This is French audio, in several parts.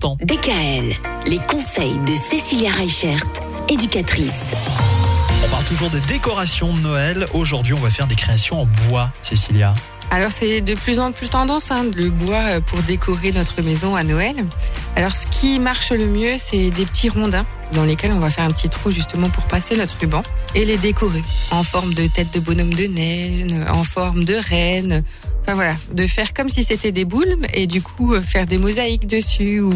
instant. DKL, les conseils de Cécilia Reichert, éducatrice. On parle toujours des décorations de Noël. Aujourd'hui, on va faire des créations en bois, Cécilia. Alors c'est de plus en plus tendance, hein, le bois euh, pour décorer notre maison à Noël. Alors ce qui marche le mieux, c'est des petits rondins dans lesquels on va faire un petit trou justement pour passer notre ruban et les décorer en forme de tête de bonhomme de neige, en forme de reine. Enfin voilà, de faire comme si c'était des boules et du coup euh, faire des mosaïques dessus ou,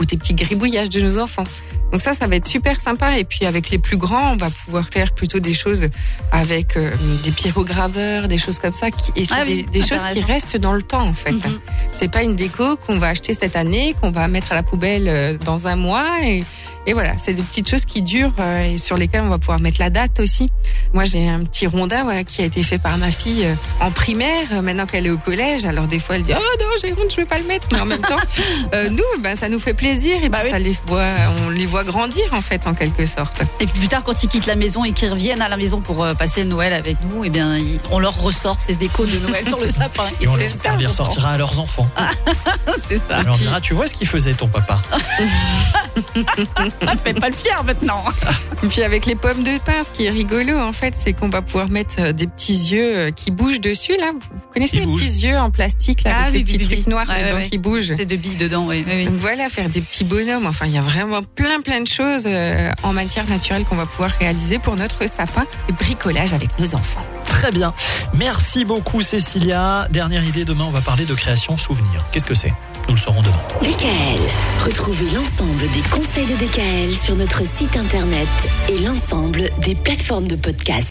ou des petits gribouillages de nos enfants. Donc ça, ça va être super sympa. Et puis avec les plus grands, on va pouvoir faire plutôt des choses avec euh, des pyrograveurs, des choses comme ça. Qui, et c'est Ah des, oui, des choses qui restent dans le temps en fait. Mhm. C'est pas une déco qu'on va acheter cette année, qu'on va mettre à la poubelle euh, dans un mois. Et, et voilà, c'est des petites choses qui durent euh, et sur lesquelles on va pouvoir mettre la date aussi. Moi, j'ai un petit rondin voilà, qui a été fait par ma fille euh, en primaire. Maintenant qu'elle est au collège, alors des fois elle dit oh non j'ai honte, je vais pas le mettre. Mais en même temps, nous, ben ça nous fait plaisir et Bah oui. ça les voit, on les voit grandir en fait en quelque sorte. Et puis plus tard, quand ils quittent la maison et qu'ils reviennent à la maison pour euh, passer Noël avec nous, eh bien, on leur ressort ces décos de Noël sur le sapin. Et on ça, on les ressortira à leurs enfants. pense. C'est ça. On leur dira, tu vois ce qu'il faisait ton papa? Ah, fais pas le fier maintenant. Et puis avec les pommes de pin, ce qui est rigolo en fait, c'est qu'on va pouvoir mettre euh, des petits yeux euh, qui bougent dessus là. Vous connaissez les bougent. petits yeux en plastique là, Ah avec oui, les petits oui, trucs oui. noirs Ouais, dedans ouais, qui bougent. J'ai de billes dedans, oui. oui, oui. Donc voilà, faire des petits bonhommes. Enfin, il y a vraiment plein plein de choses euh, en matière naturelle qu'on va pouvoir réaliser pour notre sapin et bricolage avec nos enfants. Très bien. Merci beaucoup, Cécilia. Dernière idée, demain, on va parler de création souvenir. Qu'est-ce que c'est? Nous le saurons demain. DKL, retrouvez l'ensemble des conseils de DKL sur notre site internet et l'ensemble des plateformes de podcast.